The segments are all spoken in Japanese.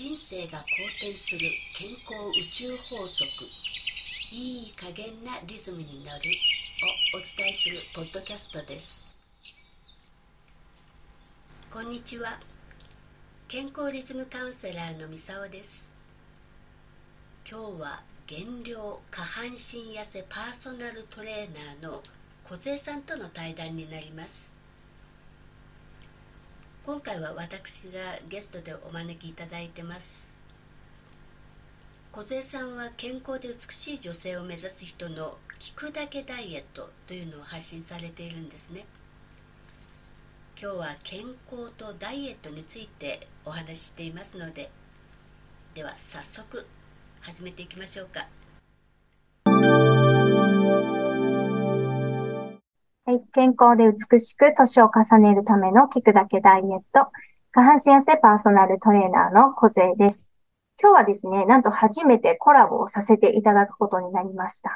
人生が好転する健康宇宙法則いい加減なリズムに乗るをお伝えするポッドキャストです。こんにちは。健康リズムカウンセラーのみさおです。今日は減量下半身痩せパーソナルトレーナーの小杉さんとの対談になります。今回は私がゲストでお招きいただいてます。小杉さんは健康で美しい女性を目指す人の聞くだけダイエットというのを発信されているんですね。今日は健康とダイエットについてお話ししていますのででは早速始めていきましょうか。はい、健康で美しく年を重ねるための聞くだけダイエット、下半身痩せパーソナルトレーナーの小勢です。今日はですね、なんと初めてコラボをさせていただくことになりました。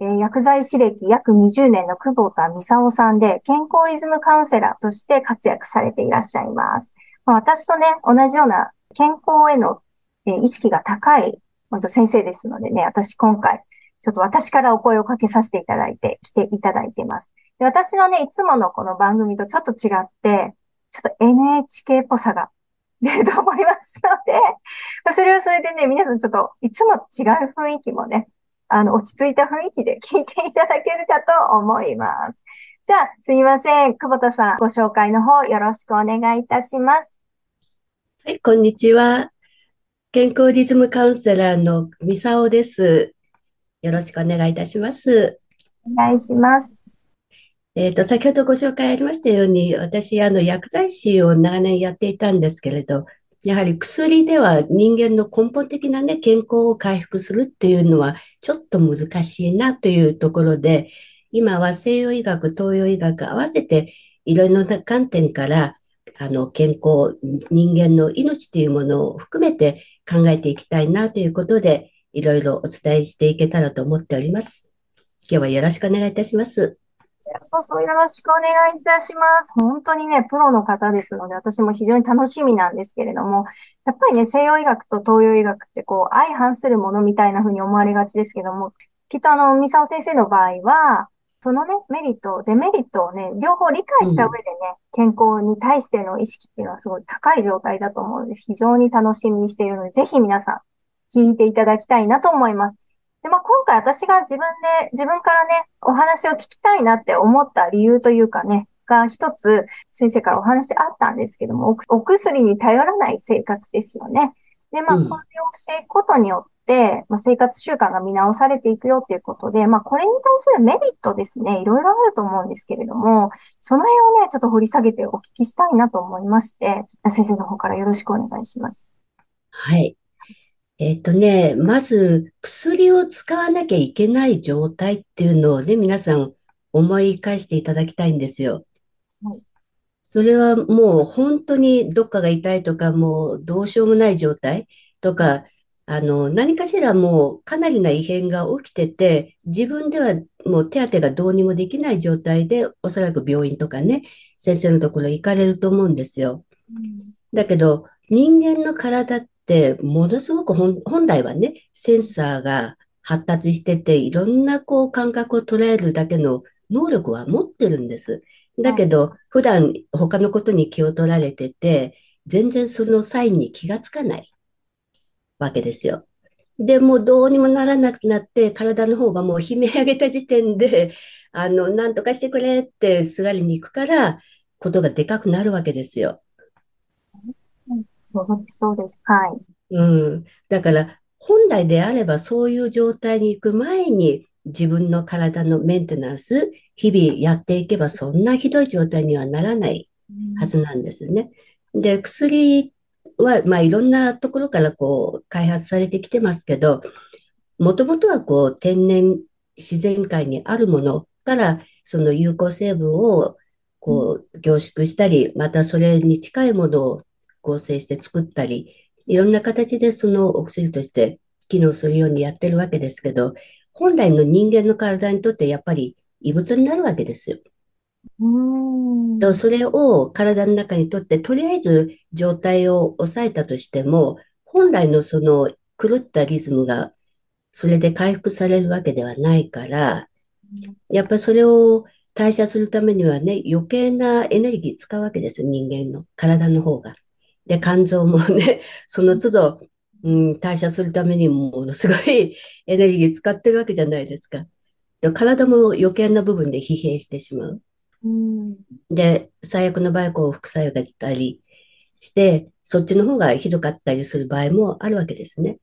えー、薬剤師歴約20年の久保田美沙さんで健康リズムカウンセラーとして活躍されていらっしゃいます。まあ、私とね、同じような健康への、えー、意識が高い本当先生ですのでね、私今回ちょっと私からお声をかけさせていただいて、来ていただいてます。で私のね、いつものこの番組とちょっと違って、ちょっと NHK っぽさが 出ると思いますので、それはそれでね、皆さんちょっといつもと違う雰囲気もね、あの、落ち着いた雰囲気で 聞いていただけるかと思います。じゃあ、すいません。久保田さん、ご紹介の方よろしくお願いいたします。はい、こんにちは。健康リズムカウンセラーのミサオです。よろしくお願いいたします。お願いします。えっ、ー、と、先ほどご紹介ありましたように、私、あの、薬剤師を長年やっていたんですけれど、やはり薬では人間の根本的なね、健康を回復するっていうのはちょっと難しいなというところで、今は西洋医学、東洋医学合わせていろいろな観点から、あの、健康、人間の命というものを含めて考えていきたいなということで、いろいろお伝えしていけたらと思っております。今日はよろしくお願いいたします。こそよろしくお願いいたします。本当にね、プロの方ですので、私も非常に楽しみなんですけれども、やっぱりね、西洋医学と東洋医学ってこう、相反するものみたいな風に思われがちですけども、きっとあの、三沢先生の場合は、そのね、メリット、デメリットをね、両方理解した上でね、うん、健康に対しての意識っていうのはすごい高い状態だと思うんです。非常に楽しみにしているので、ぜひ皆さん、聞いていただきたいなと思います。で、まあ、今回私が自分で、自分からね、お話を聞きたいなって思った理由というかね、が一つ先生からお話あったんですけども、お薬に頼らない生活ですよね。で、まあ、これをしていくことによって、まあ、生活習慣が見直されていくよっていうことで、まあ、これに対するメリットですね、いろいろあると思うんですけれども、その辺をね、ちょっと掘り下げてお聞きしたいなと思いまして、先生の方からよろしくお願いします。はい。えっとね、まず薬を使わなきゃいけない状態っていうのをね、皆さん思い返していただきたいんですよ。はい、それはもう本当にどっかが痛いとか、もうどうしようもない状態とか、あの、何かしらもうかなりな異変が起きてて、自分ではもう手当がどうにもできない状態で、おそらく病院とかね、先生のところ行かれると思うんですよ。だけど、人間の体っ、ものすごく本来はね、センサーが発達してて、いろんなこう感覚を捉えるだけの能力は持ってるんです。だけど、普段他のことに気を取られてて、全然そのサインに気がつかないわけですよ。で、もうどうにもならなくなって、体の方がもう悲鳴上げた時点で、あの、なんとかしてくれってすがりに行くから、ことがでかくなるわけですよ。そうです、そうです。はい。うん。だから、本来であればそういう状態に行く前に自分の体のメンテナンス、日々やっていけばそんなひどい状態にはならないはずなんですね。で、薬は、まあ、いろんなところからこう開発されてきてますけど、もともとはこう天然自然界にあるものからその有効成分をこう凝縮したり、またそれに近いものを合成して作ったり、いろんな形でそのお薬として機能するようにやってるわけですけど、本来の人間の体にとってやっぱり異物になるわけですよ。それを体の中にとって、とりあえず状態を抑えたとしても、本来のその狂ったリズムがそれで回復されるわけではないから、やっぱりそれを代謝するためにはね、余計なエネルギー使うわけですよ、人間の体の方が。で、肝臓もね、その都度、うん、代謝するためにものすごい エネルギー使ってるわけじゃないですか。で体も余計な部分で疲弊してしまう。うん、で、最悪の場合、こう、副作用が出たりして、そっちの方がひどかったりする場合もあるわけですね。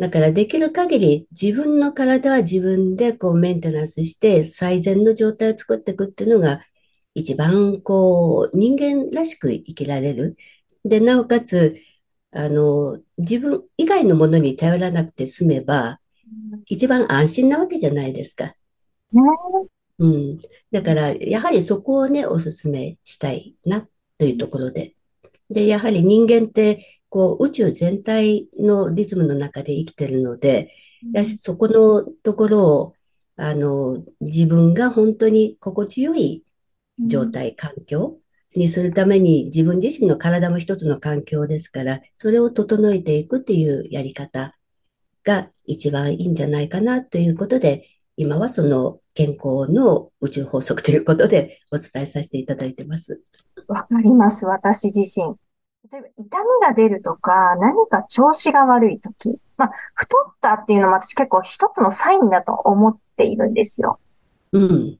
だからできる限り自分の体は自分でこうメンテナンスして最善の状態を作っていくっていうのが一番こう人間らしく生きられる。で、なおかつ、あの、自分以外のものに頼らなくて済めば、一番安心なわけじゃないですか。うん。だから、やはりそこをね、お勧めしたいなというところで。で、やはり人間ってこう宇宙全体のリズムの中で生きてるので、やしそこのところをあの自分が本当に心地よい状態、環境にするために自分自身の体も一つの環境ですから、それを整えていくっていうやり方が一番いいんじゃないかなということで、今はその健康の宇宙法則ということでお伝えさせていただいてます。わかります、私自身。例えば痛みが出るとか、何か調子が悪いとき、まあ、太ったっていうのも私結構一つのサインだと思っているんですよ。うん。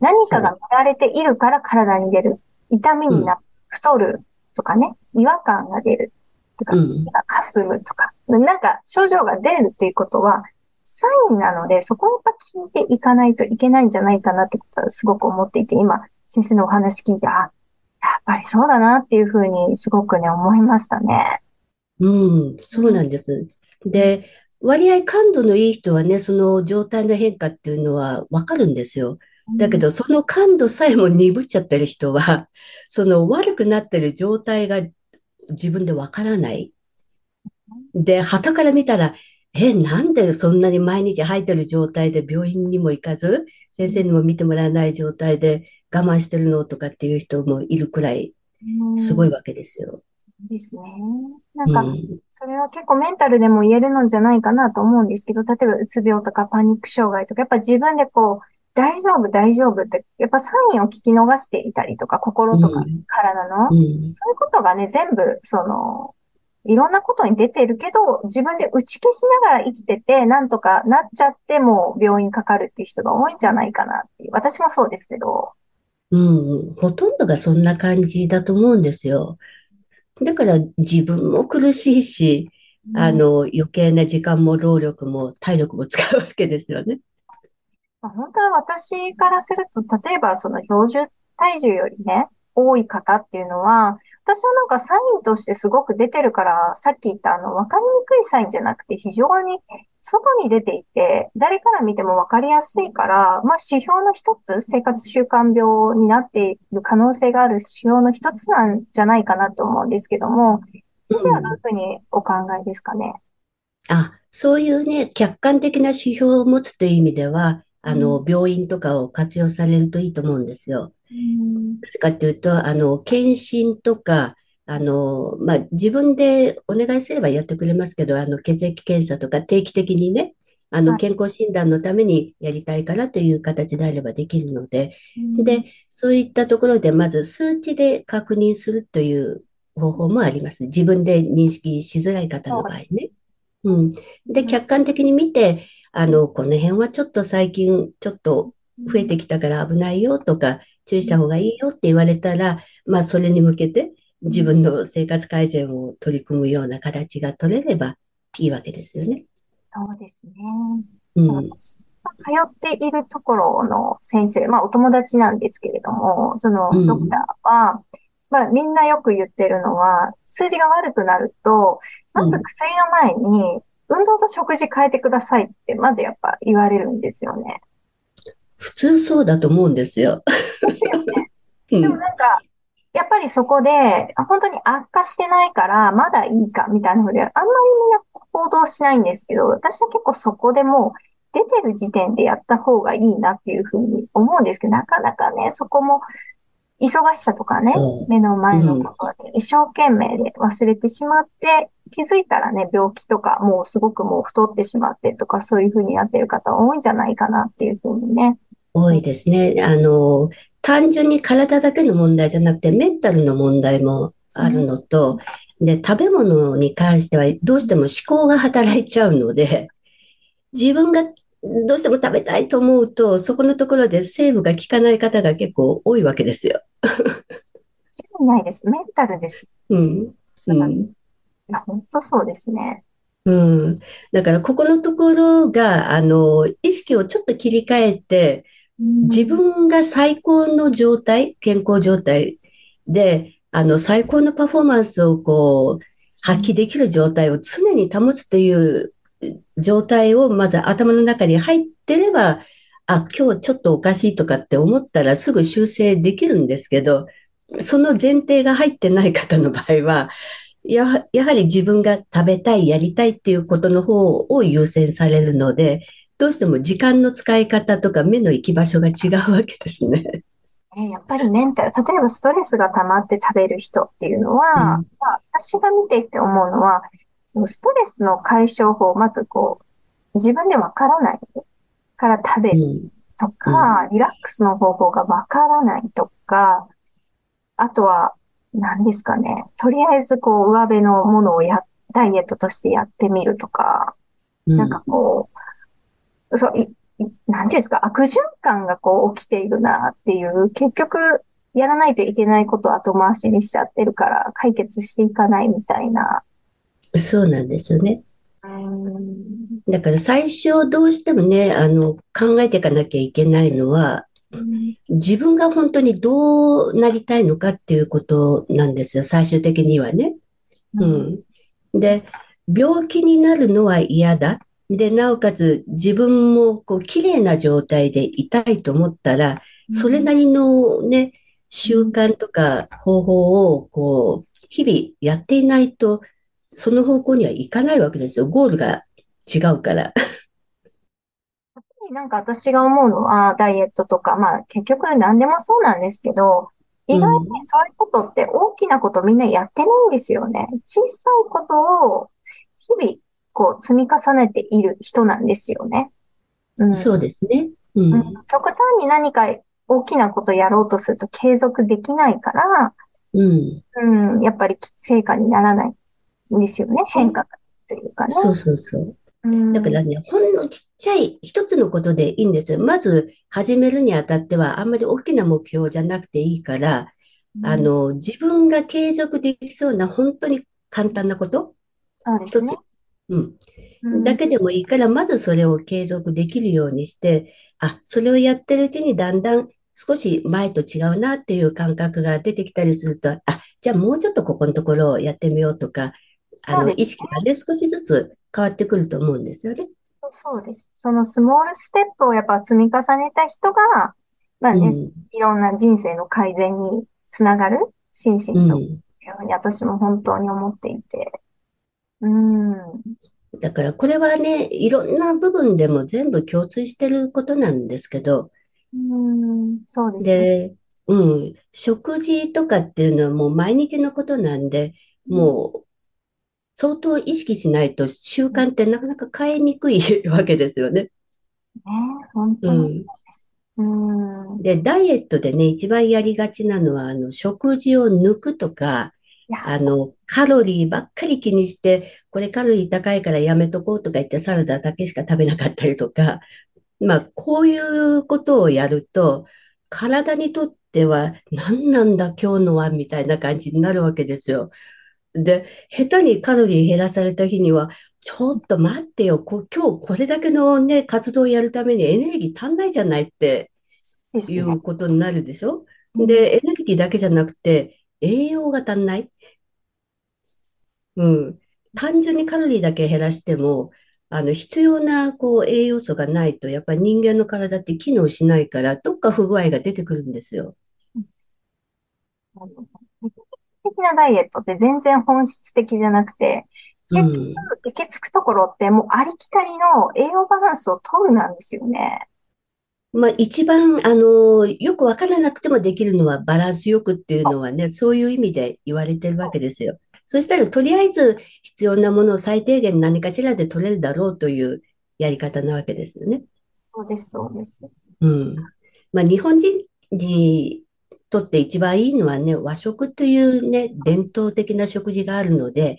何かが乱れているから体に出る。痛みになる、太るとかね、違和感が出るとか、かすむとか、なんか症状が出るっていうことは、サインなので、そこをやっぱ聞いていかないといけないんじゃないかなってことはすごく思っていて、今、先生のお話聞いて、あ、やっぱりそうだなっていうふうにすごくね、思いましたね。うん、そうなんです。で、割合感度のいい人はね、その状態の変化っていうのはわかるんですよ。だけど、その感度さえも鈍っちゃってる人は、その悪くなってる状態が自分でわからない。で、旗から見たら、え、なんでそんなに毎日吐いてる状態で病院にも行かず、先生にも見てもらえない状態で我慢してるのとかっていう人もいるくらい、すごいわけですよ。そうですね。なんか、それは結構メンタルでも言えるのじゃないかなと思うんですけど、例えばうつ病とかパニック障害とか、やっぱ自分でこう、大丈夫、大丈夫って、やっぱサインを聞き逃していたりとか、心とか体の、うん、そういうことがね、全部、その、いろんなことに出てるけど、自分で打ち消しながら生きてて、なんとかなっちゃっても病院かかるっていう人が多いんじゃないかなっていう。私もそうですけど。うん、ほとんどがそんな感じだと思うんですよ。だから自分も苦しいし、あの、余計な時間も労力も体力も使うわけですよね。まあ、本当は私からすると、例えばその標準体重よりね、多い方っていうのは、私はなんかサインとしてすごく出てるから、さっき言ったあの、わかりにくいサインじゃなくて、非常に外に出ていて、誰から見ても分かりやすいから、まあ指標の一つ、生活習慣病になっている可能性がある指標の一つなんじゃないかなと思うんですけども、先生はどういうふうにお考えですかね、うん、あ、そういうね、客観的な指標を持つという意味では、あの、病院とかを活用されるといいと思うんですよ。なぜかっていうと、あの、検診とか、あの、まあ、自分でお願いすればやってくれますけど、あの、血液検査とか定期的にね、あの、健康診断のためにやりたいからという形であればできるので、で、そういったところで、まず数値で確認するという方法もあります。自分で認識しづらい方の場合ね。うん。で、客観的に見て、あの、この辺はちょっと最近ちょっと増えてきたから危ないよとか、注意した方がいいよって言われたら、まあ、それに向けて、自分の生活改善を取り組むような形が取れればいいわけですよね。そうですね。うん。通っているところの先生、まあお友達なんですけれども、そのドクターは、うん、まあみんなよく言ってるのは、数字が悪くなると、まず薬の前に、運動と食事変えてくださいって、まずやっぱ言われるんですよね。普通そうだと思うんですよ。ですよね。でもなんか、やっぱりそこで、本当に悪化してないから、まだいいか、みたいなふうで、あんまりみんな行動しないんですけど、私は結構そこでもう、出てる時点でやった方がいいなっていうふうに思うんですけど、なかなかね、そこも、忙しさとかね、目の前のことで一生懸命で忘れてしまって、気づいたらね、病気とか、もうすごくもう太ってしまってとか、そういうふうになってる方多いんじゃないかなっていうふうにね。多いですね。あの、単純に体だけの問題じゃなくて、メンタルの問題もあるのと、で、食べ物に関してはどうしても思考が働いちゃうので、自分がどうしても食べたいと思うと、そこのところでセーブが効かない方が結構多いわけですよ。違いないです。メンタルです。うん。うん。本当そうですね。うん。だから、ここのところが、あの、意識をちょっと切り替えて、自分が最高の状態、健康状態で、あの、最高のパフォーマンスをこう、発揮できる状態を常に保つという状態をまず頭の中に入ってれば、あ、今日ちょっとおかしいとかって思ったらすぐ修正できるんですけど、その前提が入ってない方の場合は、ややはり自分が食べたい、やりたいっていうことの方を優先されるので、どうしても時間の使い方とか目の行き場所が違うわけですね。やっぱりメンタル、例えばストレスが溜まって食べる人っていうのは、うん、まあ、私が見ていて思うのは、そのストレスの解消法をまずこう、自分でわからないから食べるとか、うん、リラックスの方法がわからないとか、あとは、何ですかね。とりあえずこう、上辺のものをや、ダイエットとしてやってみるとか、うん、なんかこう、そう、い、なんていうんですか、悪循環がこう起きているなっていう、結局、やらないといけないことを後回しにしちゃってるから、解決していかないみたいなそうなんですよね。だから最初どうしてもね、あの、考えていかなきゃいけないのは、自分が本当にどうなりたいのかっていうことなんですよ、最終的にはね。うん。で、病気になるのは嫌だ。で、なおかつ自分もこう綺麗な状態でいたいと思ったら、それなりのね、習慣とか方法をこう、日々やっていないとその方向にはいかないわけですよ。ゴールが違うから。なんか私が思うのは、ダイエットとか、まあ結局何でもそうなんですけど、意外にそういうことって大きなことみんなやってないんですよね。小さいことを日々こう積み重ねている人なんですよね。うん、そうですね、うん、極端に何か大きなことやろうとすると継続できないから、うん、うん、やっぱり成果にならないですよね。変化というかね。そうそうそう。だからね、ほんのちっちゃい一つのことでいいんですよ。まず始めるにあたっては、あんまり大きな目標じゃなくていいから、うん、あの、自分が継続できそうな本当に簡単なこと、ね。一つ、うん、うん。だけでもいいから、まずそれを継続できるようにして、あ、それをやってるうちにだんだん少し前と違うなっていう感覚が出てきたりすると、あ、じゃあもうちょっとここのところをやってみようとか、あの、意識がね、少しずつ変わってくると思うんですよね。そうです。そのスモールステップをやっぱ積み重ねた人が、まあね、うん、いろんな人生の改善につながる、心身と、いうふうに私も本当に思っていて。うん。だからこれはね、いろんな部分でも全部共通してることなんですけど、うん、そうですね。で、うん、食事とかっていうのはもう毎日のことなんで、もう相当意識しないと習慣ってなかなか変えにくいわけですよね。ね本当に。うん、で、ダイエットでね、一番やりがちなのは、あの、食事を抜くとか、あの、カロリーばっかり気にして、これカロリー高いからやめとこうとか言ってサラダだけしか食べなかったりとか、まあ、こういうことをやると、体にとっては何なんだ今日のはみたいな感じになるわけですよ。で、下手にカロリー減らされた日には、ちょっと待ってよ、こ今日これだけのね、活動をやるためにエネルギー足んないじゃないっていうことになるでしょ？で、エネルギーだけじゃなくて、栄養が足んない？うん。単純にカロリーだけ減らしても、あの、必要な、こう、栄養素がないと、やっぱり人間の体って機能しないから、どっか不具合が出てくるんですよ。的なダイエットって全然本質的じゃなくて、結局、行き着くところってもうありきたりの栄養バランスを取るなんですよね。まあ一番、あの、よくわからなくてもできるのはバランスよくっていうのはね、そういう意味で言われてるわけですよ。そしたら、とりあえず必要なものを最低限何かしらで取れるだろうというやり方なわけですよね。そうです、そうです。うん。まあ、日本人にとって一番いいのはね、和食というね、伝統的な食事があるので、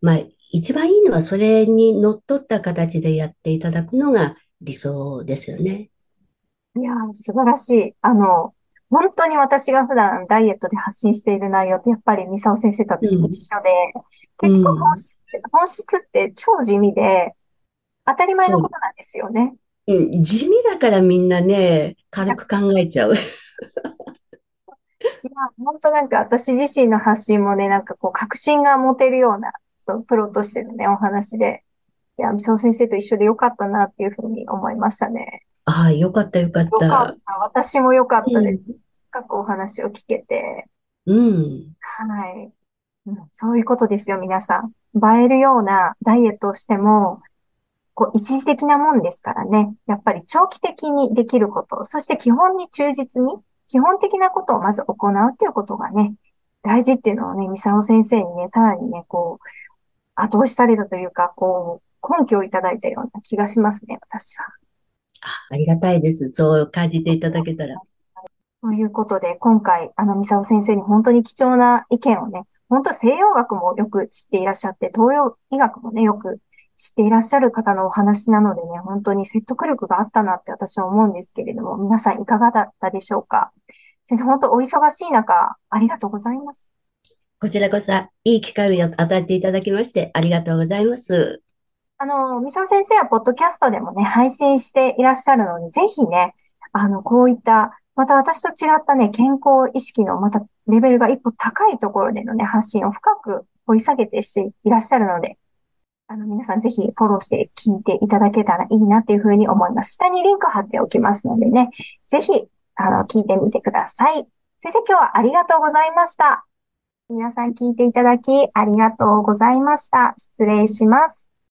まあ、一番いいのはそれにのっとった形でやっていただくのが理想ですよね。いやー、素晴らしい。あの、本当に私が普段ダイエットで発信している内容ってやっぱりミサオ先生と私一緒で、うん、結局本質本質って超地味で当たり前のことなんですよね。う、うん、地味だからみんなね、軽く考えちゃう。本当なんか私自身の発信もね、なんかこう確信が持てるような、そう、プロとしてのね、お話で、いや、ミサオ先生と一緒でよかったなっていうふうに思いましたね。ああ、よかった、よかっよかった。私もよかったです。深くお話を聞けて。うん。はい。うん、そういうことですよ、皆さん。映えるようなダイエットをしても、こう、一時的なもんですからね。やっぱり長期的にできること、そして基本に忠実に、基本的なことをまず行うっていうことがね、大事っていうのをね、ミサオ先生にね、さらにね、こう、後押しされたというか、こう、根拠をいただいたような気がしますね、私は。ありがたいです。そう感じていただけたら。ということで、今回、あの、ミサオ先生に本当に貴重な意見をね、本当西洋学もよく知っていらっしゃって、東洋医学もね、よく知っていらっしゃる方のお話なのでね、本当に説得力があったなって私は思うんですけれども、皆さんいかがだったでしょうか？先生、本当お忙しい中、ありがとうございます。こちらこそ、いい機会を与えていただきまして、ありがとうございます。あの、ミサ先生はポッドキャストでもね、配信していらっしゃるので、ぜひね、あの、こういった、また私と違ったね、健康意識のまたレベルが一歩高いところでのね、発信を深く掘り下げてしていらっしゃるので、あの、皆さんぜひフォローして聞いていただけたらいいなっていうふうに思います。下にリンク貼っておきますのでね、ぜひ、あの、聞いてみてください。先生、今日はありがとうございました。皆さん聞いていただきありがとうございました。失礼します。